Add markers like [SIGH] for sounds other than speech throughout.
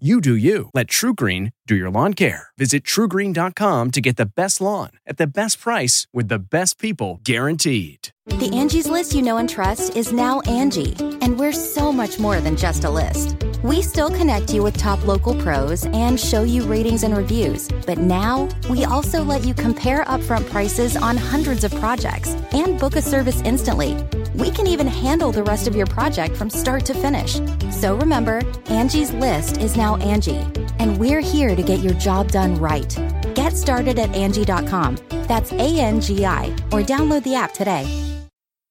You do you. Let TrueGreen do your lawn care. Visit truegreen.com to get the best lawn at the best price with the best people guaranteed. The Angie's list you know and trust is now Angie, and we're so much more than just a list. We still connect you with top local pros and show you ratings and reviews, but now we also let you compare upfront prices on hundreds of projects and book a service instantly. We can even handle the rest of your project from start to finish. So remember, Angie's list is now Angie, and we're here to get your job done right. Get started at Angie.com. That's A N G I, or download the app today.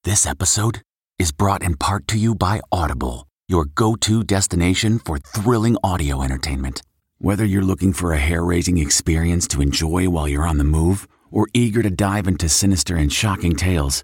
This episode is brought in part to you by Audible, your go to destination for thrilling audio entertainment. Whether you're looking for a hair raising experience to enjoy while you're on the move or eager to dive into sinister and shocking tales,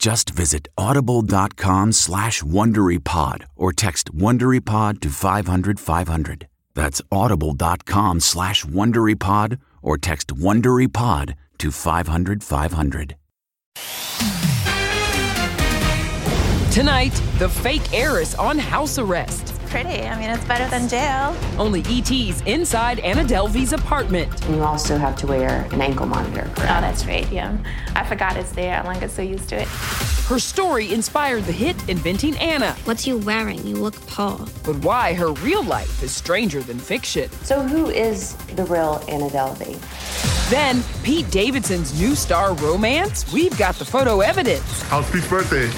Just visit audible.com slash WonderyPod or text WonderyPod to 500 500. That's audible.com slash WonderyPod or text WonderyPod to 500 500. Tonight, the fake heiress on house arrest. Pretty. I mean, it's better than jail. Only ET's inside Anna Delvey's apartment. You also have to wear an ankle monitor, correct? Oh, that's right. Yeah. I forgot it's there. I'm like, so used to it. Her story inspired the hit Inventing Anna. What's you wearing? You look Paul. But why her real life is stranger than fiction. So, who is the real Anna Delvey? Then, Pete Davidson's new star romance. We've got the photo evidence. How's Pete's birthday?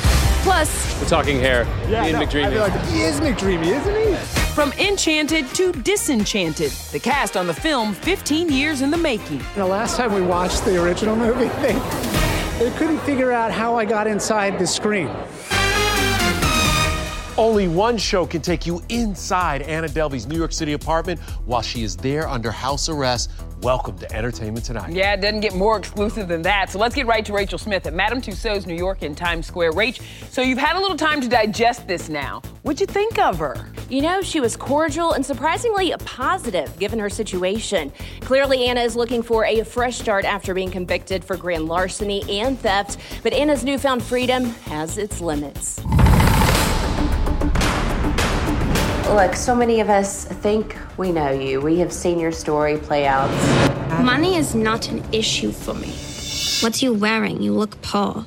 Plus, We're talking hair. Yeah, Ian no, McDreamy. I feel like he is McDreamy, isn't he? from Enchanted to Disenchanted, the cast on the film 15 years in the making. The last time we watched the original movie, [LAUGHS] they, they couldn't figure out how I got inside the screen. Only one show can take you inside Anna Delvey's New York City apartment while she is there under house arrest. Welcome to Entertainment Tonight. Yeah, it doesn't get more exclusive than that. So let's get right to Rachel Smith at Madame Tussauds New York in Times Square. Rach, so you've had a little time to digest this now. What'd you think of her? You know, she was cordial and surprisingly positive given her situation. Clearly, Anna is looking for a fresh start after being convicted for grand larceny and theft, but Anna's newfound freedom has its limits. Look, so many of us think we know you. We have seen your story play out. Money is not an issue for me. What's you wearing? You look poor.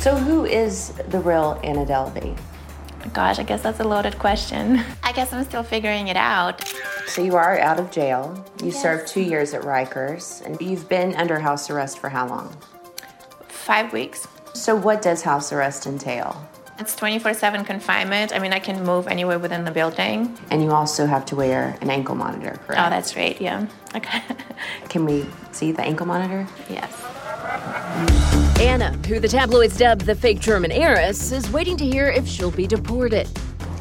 So, who is the real Anna Delvey? Gosh, I guess that's a loaded question. [LAUGHS] I guess I'm still figuring it out. So, you are out of jail. You served two years at Rikers, and you've been under house arrest for how long? Five weeks. So, what does house arrest entail? It's 24 7 confinement. I mean, I can move anywhere within the building. And you also have to wear an ankle monitor, correct? Oh, that's right. Yeah. Okay. [LAUGHS] Can we see the ankle monitor? yes. Anna, who the tabloids dubbed the fake German heiress, is waiting to hear if she'll be deported.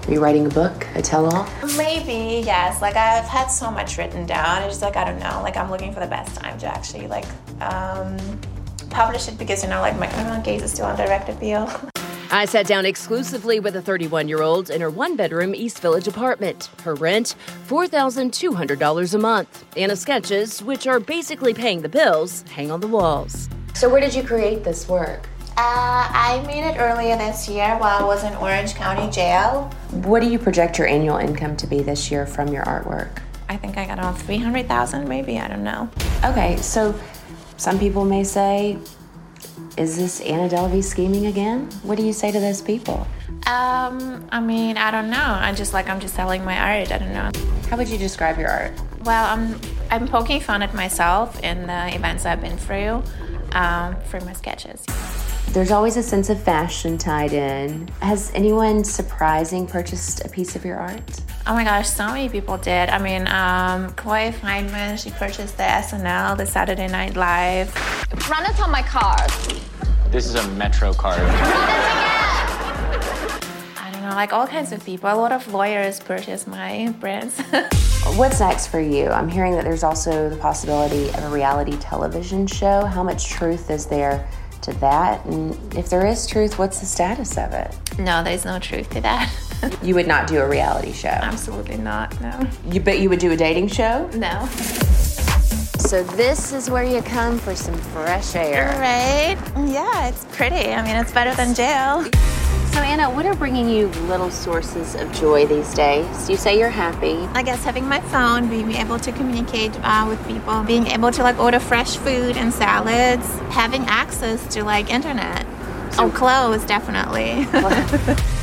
Are you writing a book, a tell all? Maybe, yes. Like, I've had so much written down. It's just like, I don't know. Like, I'm looking for the best time to actually, like, um, publish it because, you know, like, my criminal case is still on direct appeal. I sat down exclusively with a 31 year old in her one bedroom East Village apartment. Her rent, $4,200 a month. Anna's sketches, which are basically paying the bills, hang on the walls. So, where did you create this work? Uh, I made it earlier this year while I was in Orange County Jail. What do you project your annual income to be this year from your artwork? I think I got around 300,000 maybe, I don't know. Okay, so some people may say Is this Anna Delvey scheming again? What do you say to those people? Um, I mean, I don't know. I just like I'm just selling my art. I don't know. How would you describe your art? Well, I'm I'm poking fun at myself in the events I've been through um, for my sketches. There's always a sense of fashion tied in. Has anyone surprising purchased a piece of your art? Oh my gosh, so many people did. I mean, um, Chloe Fineman, she purchased the SNL, the Saturday Night Live. Run it on my car. This is a Metro card. I don't know, like all kinds of people. A lot of lawyers purchase my prints. [LAUGHS] What's next for you? I'm hearing that there's also the possibility of a reality television show. How much truth is there to that? And if there is truth, what's the status of it? no, there's no truth to that. [LAUGHS] You would not do a reality show. Absolutely not, no. You bet you would do a dating show? No. So this is where you come for some fresh air. Right? Yeah, it's pretty. I mean, it's better than jail. So Anna, what are bringing you little sources of joy these days? You say you're happy. I guess having my phone, being able to communicate uh, with people, being able to like order fresh food and salads, having access to like internet. oh, clothes, definitely. [LAUGHS] [LAUGHS]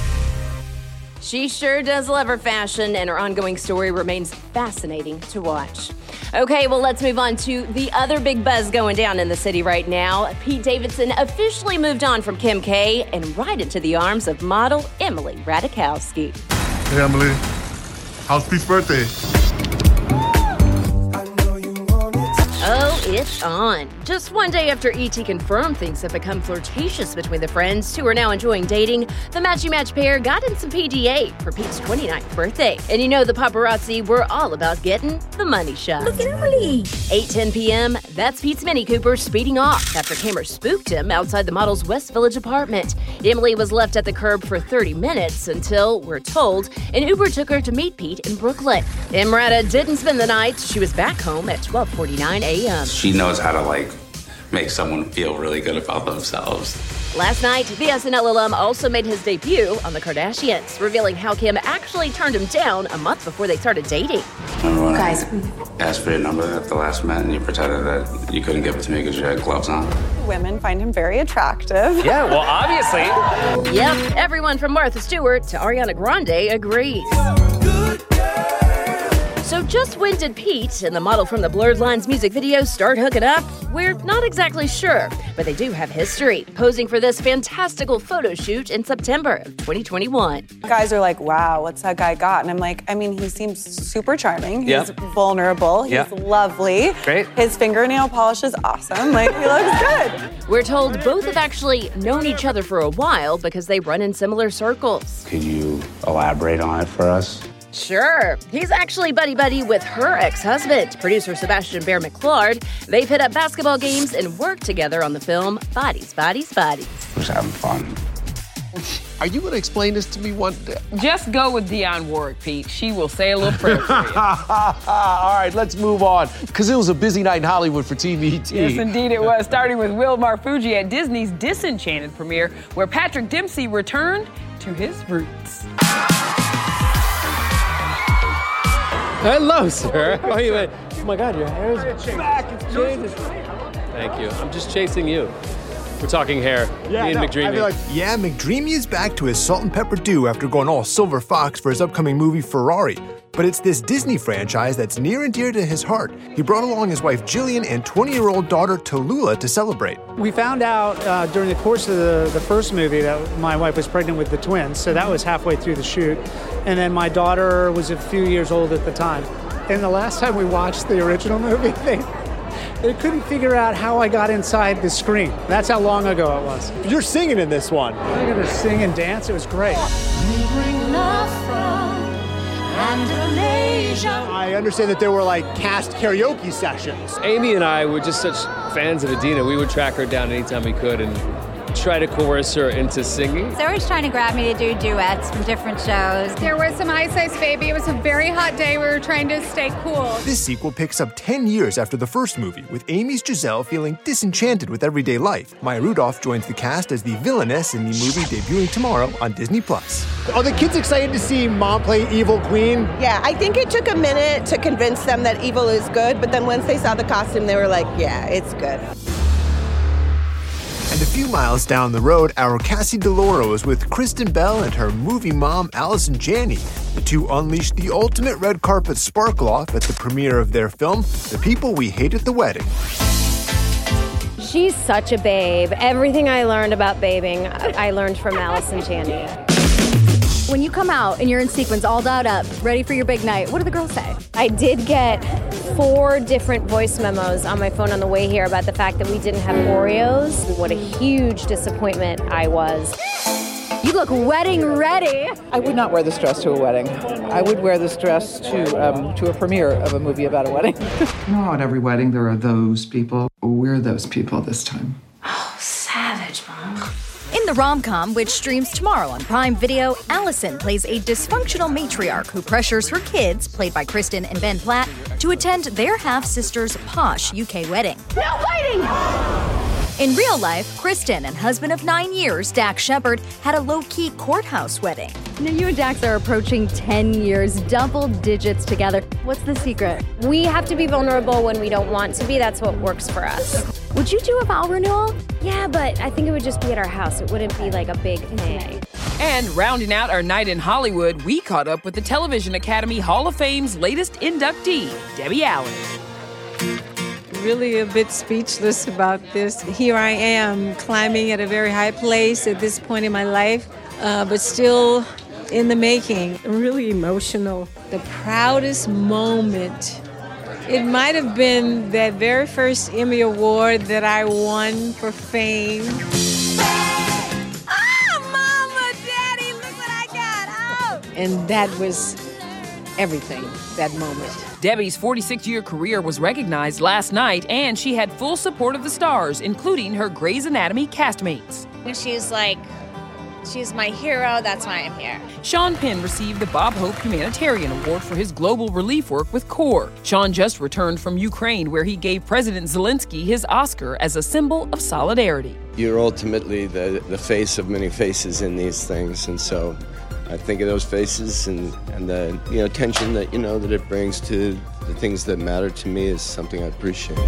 She sure does love her fashion, and her ongoing story remains fascinating to watch. Okay, well, let's move on to the other big buzz going down in the city right now. Pete Davidson officially moved on from Kim K and right into the arms of model Emily Ratajkowski. Hey, Emily. How's Pete's birthday? It's on. Just one day after E.T. confirmed things have become flirtatious between the friends who are now enjoying dating, the Matchy Match pair got in some PDA for Pete's 29th birthday. And you know the paparazzi were all about getting the money shot. Look at Emily! 8:10 p.m. That's Pete's Mini Cooper speeding off after cameras spooked him outside the model's West Village apartment. Emily was left at the curb for 30 minutes until, we're told, an Uber took her to meet Pete in Brooklyn. Emrata didn't spend the night. She was back home at 12:49 a.m. She knows how to like make someone feel really good about themselves. Last night, the SNL alum also made his debut on The Kardashians, revealing how Kim actually turned him down a month before they started dating. Remember when Guys. I asked for your number at the last minute and you pretended that you couldn't give it to me because you had gloves on? Women find him very attractive. [LAUGHS] Yeah, well, obviously. Yep, everyone from Martha Stewart to Ariana Grande agrees. So, just when did Pete and the model from the Blurred Lines music video start hooking up? We're not exactly sure, but they do have history, posing for this fantastical photo shoot in September of 2021. Guys are like, wow, what's that guy got? And I'm like, I mean, he seems super charming. He's Yeah. vulnerable. He's Yeah. lovely. Great. His fingernail polish is awesome. Like, he looks good. [LAUGHS] We're told both have actually known each other for a while because they run in similar circles. Could you elaborate on it for us? Sure. He's actually buddy buddy with her ex husband, producer Sebastian Bear McClard. They've hit up basketball games and worked together on the film Bodies, Bodies, Bodies. Who's having fun. Are you going to explain this to me one day? Just go with Dionne Warwick, Pete. She will say a little prayer for you. [LAUGHS] All right, let's move on. Because it was a busy night in Hollywood for TVT. Yes, indeed it was. Starting with Will Marfuggi at Disney's Disenchanted premiere, where Patrick Dempsey returned to his roots. Hello, sir. Oh, you oh my God, your hair is back. It's changing. Thank you. I'm just chasing you. We're talking hair. Me and no, McDreamy. I'd be like, yeah, McDreamy is back to his salt and pepper do after going all silver fox for his upcoming movie Ferrari. But it's this Disney franchise that's near and dear to his heart. He brought along his wife Jillian and 20 year old daughter Tallulah to celebrate. We found out uh, during the course of the, the first movie that my wife was pregnant with the twins, so that was halfway through the shoot. And then my daughter was a few years old at the time. And the last time we watched the original movie, [LAUGHS] they, they couldn't figure out how I got inside the screen. That's how long ago it was. You're singing in this one. I got to sing and dance. It was great. I understand that there were like cast karaoke sessions. Amy and I were just such fans of Idina. We would track her down anytime we could and try to coerce her into singing. They're always trying to grab me to do duets from different shows. There was some Ice Ice Baby. It was a very hot day. We were trying to stay cool. This sequel picks up 10 years after the first movie, with Amy's Giselle feeling disenchanted with everyday life. Maya Rudolph joins the cast as the villainess in the movie debuting tomorrow on Disney Plus. Are the kids excited to see mom play evil queen? Yeah, I think it took a minute to convince them that evil is good, but then once they saw the costume, they were like, yeah, it's good. And a few miles down the road, our Cassie DiLaura is with Kristen Bell and her movie mom, Allison Janney. The two unleashed the ultimate red carpet sparkle off at the premiere of their film, The People We Hate at the Wedding. She's such a babe. Everything I learned about babing, I learned from Allison Janney. When you come out and you're in sequence, all dialed up, ready for your big night, what do the girls say? I did get four different voice memos on my phone on the way here about the fact that we didn't have Oreos. What a huge disappointment I was. You look wedding ready. I would not wear this dress to a wedding. I would wear this dress to um, to a premiere of a movie about a wedding. [LAUGHS] you know, at every wedding there are those people. We're those people this time. The rom com, which streams tomorrow on Prime Video, Allison plays a dysfunctional matriarch who pressures her kids, played by Kristen and Ben Platt, to attend their half sister's posh UK wedding. No fighting! In real life, Kristen and husband of nine years, Dax Shepard, had a low key courthouse wedding. Now, you and Dax are approaching 10 years, double digits together. What's the secret? We have to be vulnerable when we don't want to be. That's what works for us. Would you do a vow renewal? Yeah, but I think it would just be at our house. It wouldn't be like a big thing. And rounding out our night in Hollywood, we caught up with the Television Academy Hall of Fame's latest inductee, Debbie Allen really a bit speechless about this. Here I am climbing at a very high place at this point in my life, uh, but still in the making. Really emotional. The proudest moment. It might have been that very first Emmy Award that I won for fame. Ah, Mama, Daddy, look what I got! Oh! And that was everything, that moment. Debbie's 46 year career was recognized last night, and she had full support of the stars, including her Grey's Anatomy castmates. When she's like, she's my hero, that's why I'm here. Sean Penn received the Bob Hope Humanitarian Award for his global relief work with CORE. Sean just returned from Ukraine, where he gave President Zelensky his Oscar as a symbol of solidarity. You're ultimately the, the face of many faces in these things, and so I think of those faces and, and the you know tension that you know that it brings to the things that matter to me is something I appreciate.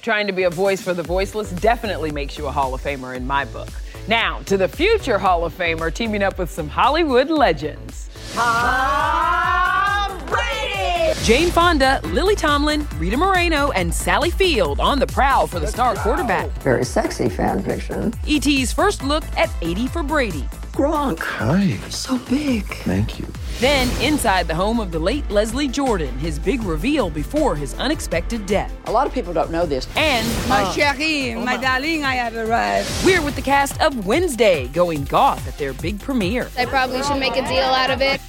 Trying to be a voice for the voiceless definitely makes you a Hall of Famer in my book. Now, to the future Hall of Famer teaming up with some Hollywood legends. Tom Brady! Jane Fonda, Lily Tomlin, Rita Moreno, and Sally Field on the prowl for the star quarterback. Very sexy fan fiction. ET's first look at 80 for Brady. Gronk. Hi. So big. Thank you. Then, inside the home of the late Leslie Jordan, his big reveal before his unexpected death. A lot of people don't know this. And my oh. chérie, oh, my, my darling, I have arrived. We're with the cast of Wednesday going goth at their big premiere. I probably should make a deal out of it.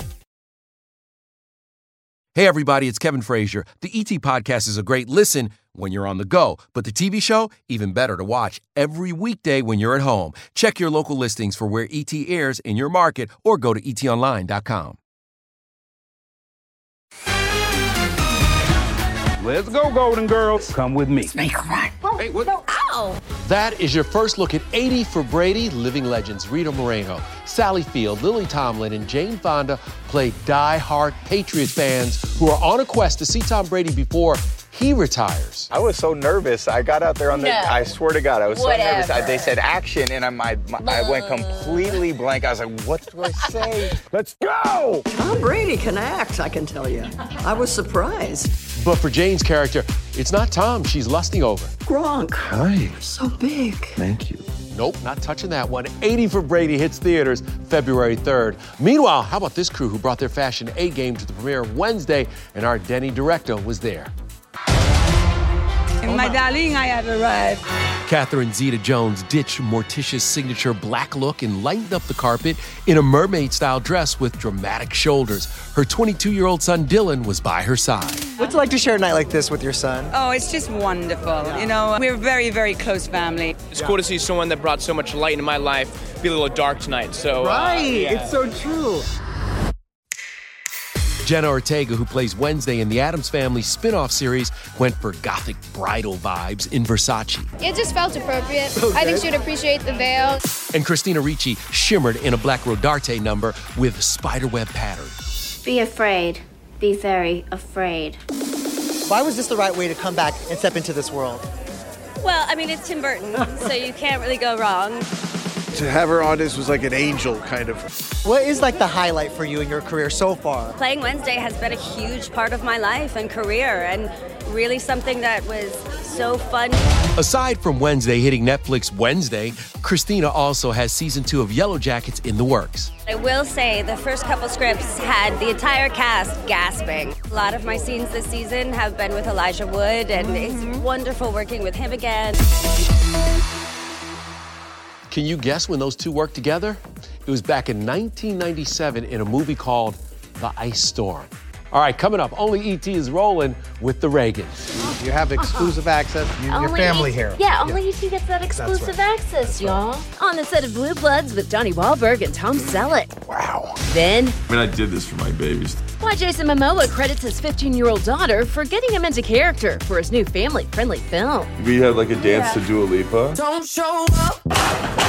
Hey, everybody, it's Kevin Frazier. The ET Podcast is a great listen when you're on the go, but the TV show, even better to watch every weekday when you're at home. Check your local listings for where ET airs in your market or go to etonline.com. Let's go, Golden Girls. Come with me. Snake right. Hey, what? No. Ow! That is your first look at 80 for Brady. Living legends Rita Moreno, Sally Field, Lily Tomlin, and Jane Fonda play die-hard Patriots fans who are on a quest to see Tom Brady before he retires. I was so nervous. I got out there on the. No. I swear to God, I was Whatever. so nervous. I, they said action, and I, my, my, I went completely blank. I was like, "What do I say?" [LAUGHS] Let's go. Tom Brady can act. I can tell you. I was surprised. But for Jane's character, it's not Tom she's lusting over. Gronk. Hi. You're So big. Thank you. Nope, not touching that one. 80 for Brady hits theaters February 3rd. Meanwhile, how about this crew who brought their fashion A game to the premiere Wednesday, and our Denny director was there. And my darling, I have arrived. Catherine Zeta Jones ditched Morticia's signature black look and lightened up the carpet in a mermaid style dress with dramatic shoulders. Her 22 year old son Dylan was by her side. What's it like to share a night like this with your son? Oh, it's just wonderful. You know, we're a very, very close family. It's cool to see someone that brought so much light into my life be a little dark tonight. So, right, uh, yeah. it's so true. Jenna Ortega, who plays Wednesday in the Addams Family spin off series, went for gothic bridal vibes in Versace. It just felt appropriate. Okay. I think she would appreciate the veil. And Christina Ricci shimmered in a black Rodarte number with spiderweb pattern. Be afraid. Be very afraid. Why was this the right way to come back and step into this world? Well, I mean, it's Tim Burton, [LAUGHS] so you can't really go wrong. To have her on this was like an angel, kind of. What is like the highlight for you in your career so far? Playing Wednesday has been a huge part of my life and career, and really something that was so fun. Aside from Wednesday hitting Netflix Wednesday, Christina also has season two of Yellow Jackets in the works. I will say the first couple scripts had the entire cast gasping. A lot of my scenes this season have been with Elijah Wood, and it's mm-hmm. wonderful working with him again. Can you guess when those two worked together? It was back in 1997 in a movie called The Ice Storm. All right, coming up, only ET is rolling with the Reagans. You have exclusive uh-huh. access. You, your family ET here. Yeah, only ET gets that exclusive access, y'all. On the set of Blue Bloods with Donnie Wahlberg and Tom Selleck. Wow. Then, I mean, I did this for my babies. why Jason Momoa credits his 15 year old daughter for getting him into character for his new family friendly film. We had like a dance to Dua Lipa. Don't show up.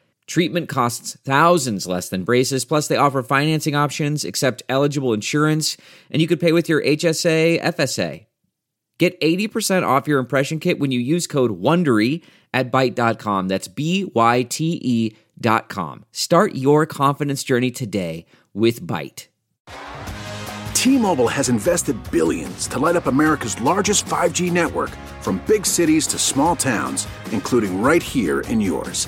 Treatment costs thousands less than braces, plus, they offer financing options, accept eligible insurance, and you could pay with your HSA, FSA. Get 80% off your impression kit when you use code WONDERY at Byte.com. That's B-Y-T-E dot com. Start your confidence journey today with Byte. T-Mobile has invested billions to light up America's largest 5G network from big cities to small towns, including right here in yours.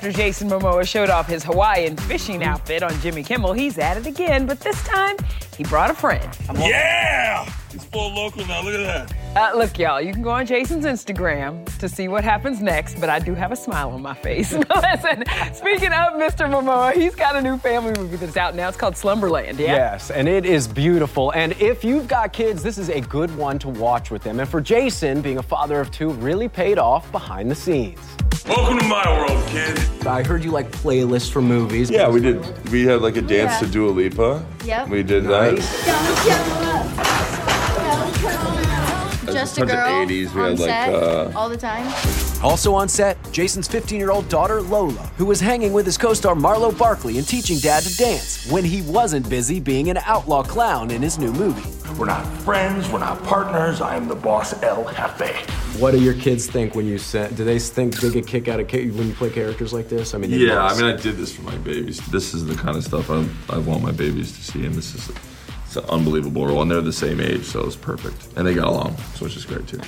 After Jason Momoa showed off his Hawaiian fishing outfit on Jimmy Kimmel, he's at it again, but this time he brought a friend. Yeah! He's full local now. Look at that. Uh, look, y'all, you can go on Jason's Instagram to see what happens next, but I do have a smile on my face. [LAUGHS] Listen, speaking of Mr. Momoa, he's got a new family movie that's out now. It's called Slumberland, yeah? Yes, and it is beautiful. And if you've got kids, this is a good one to watch with them. And for Jason, being a father of two really paid off behind the scenes. Welcome to my world, kid. I heard you like playlists for movies. Yeah, we did. We had like a dance Yeah. to Dua Lipa. Yep. We did that. Just a Tons of girl 80s. We on had like set uh, all the time. Also on set, Jason's 15 year old daughter Lola, who was hanging with his co star Marlo Barkley and teaching dad to dance when he wasn't busy being an outlaw clown in his new movie. We're not friends. We're not partners. I am the boss El Jefe. What do your kids think when you send? Do they think they get kick out of ca- when you play characters like this? I mean, yeah, I mean, I did this for my babies. This is the kind of stuff I, I want my babies to see, and this is it's an unbelievable role. And they're the same age, so it's perfect. And they got along, so it's just great too.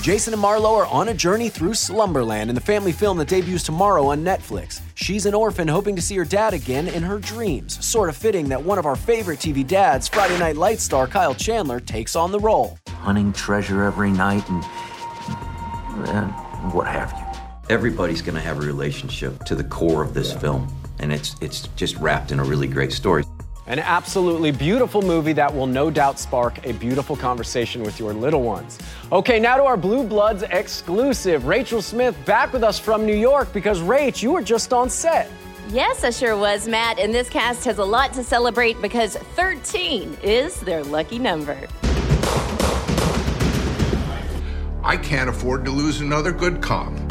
Jason and Marlo are on a journey through Slumberland in the family film that debuts tomorrow on Netflix. She's an orphan hoping to see her dad again in her dreams. Sort of fitting that one of our favorite TV dads, Friday Night Light star Kyle Chandler, takes on the role. hunting treasure every night and, and what have you. Everybody's going to have a relationship to the core of this film, and it's it's just wrapped in a really great story. An absolutely beautiful movie that will no doubt spark a beautiful conversation with your little ones. Okay, now to our Blue Bloods exclusive. Rachel Smith back with us from New York because, Rach, you were just on set. Yes, I sure was, Matt. And this cast has a lot to celebrate because 13 is their lucky number. I can't afford to lose another good cop. [GASPS]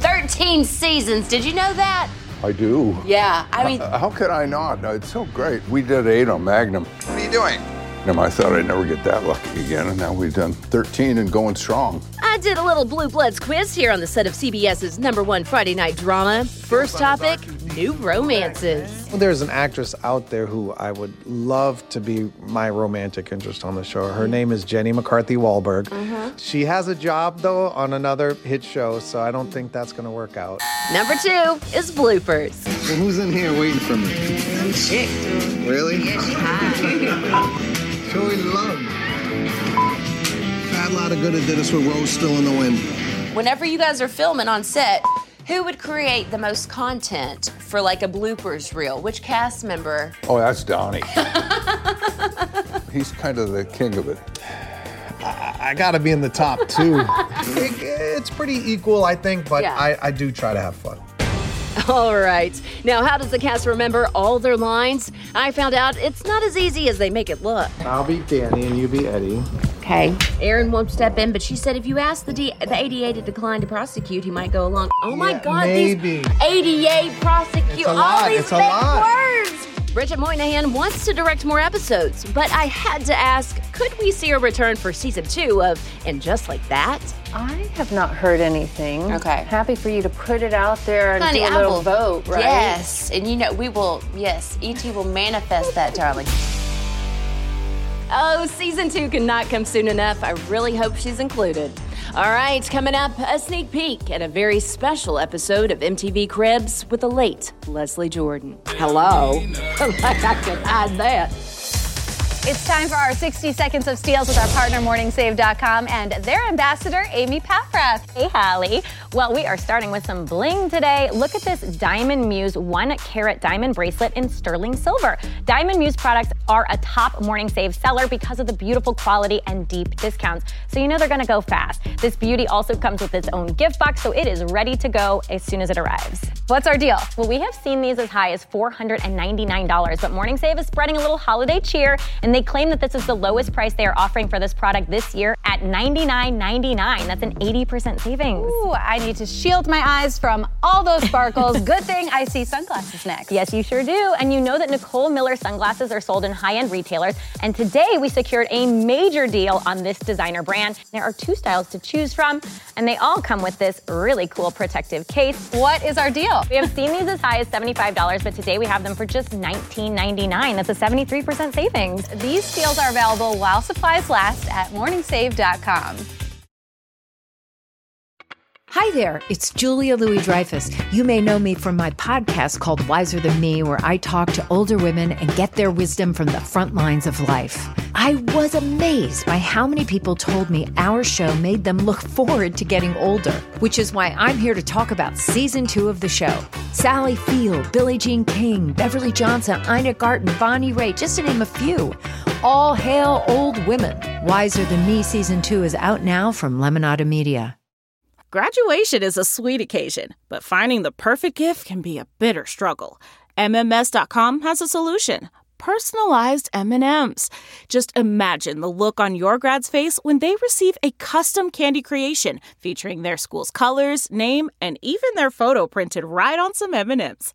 13 seasons. Did you know that? I do. Yeah, I mean, how could I not? It's so great. We did eight on Magnum. What are you doing? Um, I thought I'd never get that lucky again, and now we've done 13 and going strong. I did a little Blue Bloods quiz here on the set of CBS's number one Friday night drama. First topic new romances. Well, there's an actress out there who I would love to be my romantic interest on the show. Her name is Jenny McCarthy Wahlberg. Mhm. She has a job, though, on another hit show, so I don't think that's going to work out. Number two is bloopers. Well, who's in here waiting for me? Some chick. Really? Yeah, she hot. [LAUGHS] Showing love. Fat lot of good it did us with Rose still in the wind. Whenever you guys are filming on set, who would create the most content for like a bloopers reel? Which cast member? Oh, that's Donnie. [LAUGHS] He's kind of the king of it. I, I got to be in the top two. [LAUGHS] It- it's pretty equal, I think, but Yeah. I, I do try to have fun. All right. Now, how does the cast remember all their lines? I found out it's not as easy as they make it look. I'll be Danny and you be Eddie. Okay. Erin won't step in, but she said if you ask the, D- the ADA to decline to prosecute, he might go along. Oh my Yeah, God, maybe. these ADA prosecute all lot, these it's big words. Bridget Moynahan wants to direct more episodes, but I had to ask could we see a return for season two of And Just Like That? I have not heard anything. Okay. Happy for you to put it out there and Honey, do a I little will vote, right? Yes, and you know we will. Yes, ET will manifest that, darling. Oh, season two cannot come soon enough. I really hope she's included. All right, coming up, a sneak peek at a very special episode of MTV Cribs with the late Leslie Jordan. Hello. [LAUGHS] like I could hide that. It's time for our 60 seconds of steals with our partner MorningSave.com and their ambassador Amy Paffrath. Hey, Hallie. Well, we are starting with some bling today. Look at this Diamond Muse one carat diamond bracelet in sterling silver. Diamond Muse products are a top Morning Save seller because of the beautiful quality and deep discounts. So you know they're going to go fast. This beauty also comes with its own gift box, so it is ready to go as soon as it arrives. What's our deal? Well, we have seen these as high as $499, but Morning Save is spreading a little holiday cheer, and they claim that this is the lowest price they are offering for this product this year at $99.99. That's an 80% savings. Ooh, I need to shield my eyes from all those sparkles. [LAUGHS] Good thing I see sunglasses next. Yes, you sure do. And you know that Nicole Miller sunglasses are sold in high end retailers. And today we secured a major deal on this designer brand. There are two styles to choose from, and they all come with this really cool protective case. What is our deal? We have seen these as high as $75, but today we have them for just $19.99. That's a 73% savings. These deals are available while supplies last at morningsave.com. Hi there, it's Julia Louis Dreyfus. You may know me from my podcast called Wiser Than Me, where I talk to older women and get their wisdom from the front lines of life. I was amazed by how many people told me our show made them look forward to getting older, which is why I'm here to talk about season two of the show. Sally Field, Billie Jean King, Beverly Johnson, Ina Garten, Bonnie Raitt, just to name a few. All hail old women. Wiser Than Me season two is out now from Lemonada Media. Graduation is a sweet occasion, but finding the perfect gift can be a bitter struggle. MMS.com has a solution. Personalized M&Ms. Just imagine the look on your grad's face when they receive a custom candy creation featuring their school's colors, name, and even their photo printed right on some M&Ms.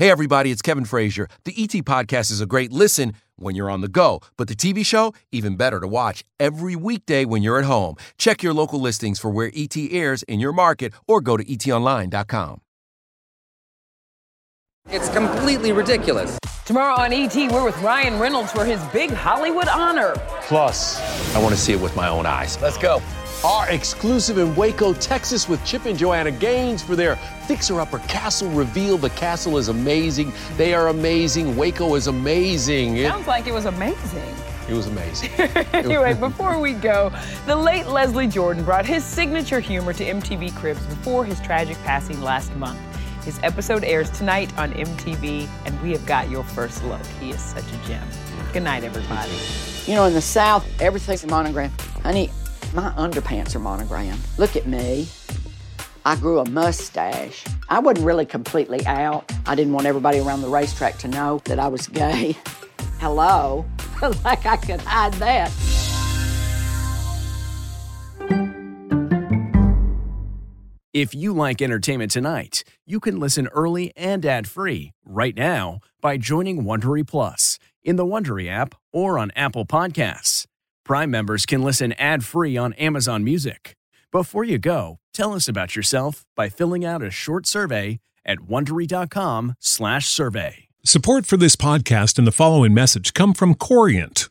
Hey, everybody, it's Kevin Frazier. The ET Podcast is a great listen when you're on the go, but the TV show, even better to watch every weekday when you're at home. Check your local listings for where ET airs in your market or go to etonline.com. It's completely ridiculous. Tomorrow on ET, we're with Ryan Reynolds for his big Hollywood honor. Plus, I want to see it with my own eyes. Let's go. Our exclusive in Waco, Texas with Chip and Joanna Gaines for their Fixer Upper Castle reveal. The castle is amazing. They are amazing. Waco is amazing. It, Sounds like it was amazing. it was amazing. [LAUGHS] anyway, before we go, the late Leslie Jordan brought his signature humor to MTV Cribs before his tragic passing last month. His episode airs tonight on MTV, and we have got your first look. He is such a gem. Good night, everybody. You know, in the South, everything's a monogram. Honey, my underpants are monogrammed. Look at me. I grew a mustache. I wasn't really completely out. I didn't want everybody around the racetrack to know that I was gay. [LAUGHS] Hello? [LAUGHS] like I could hide that. If you like entertainment tonight, you can listen early and ad-free right now by joining Wondery Plus in the Wondery app or on Apple Podcasts. Prime members can listen ad-free on Amazon Music. Before you go, tell us about yourself by filling out a short survey at wondery.com/survey. Support for this podcast and the following message come from Corient.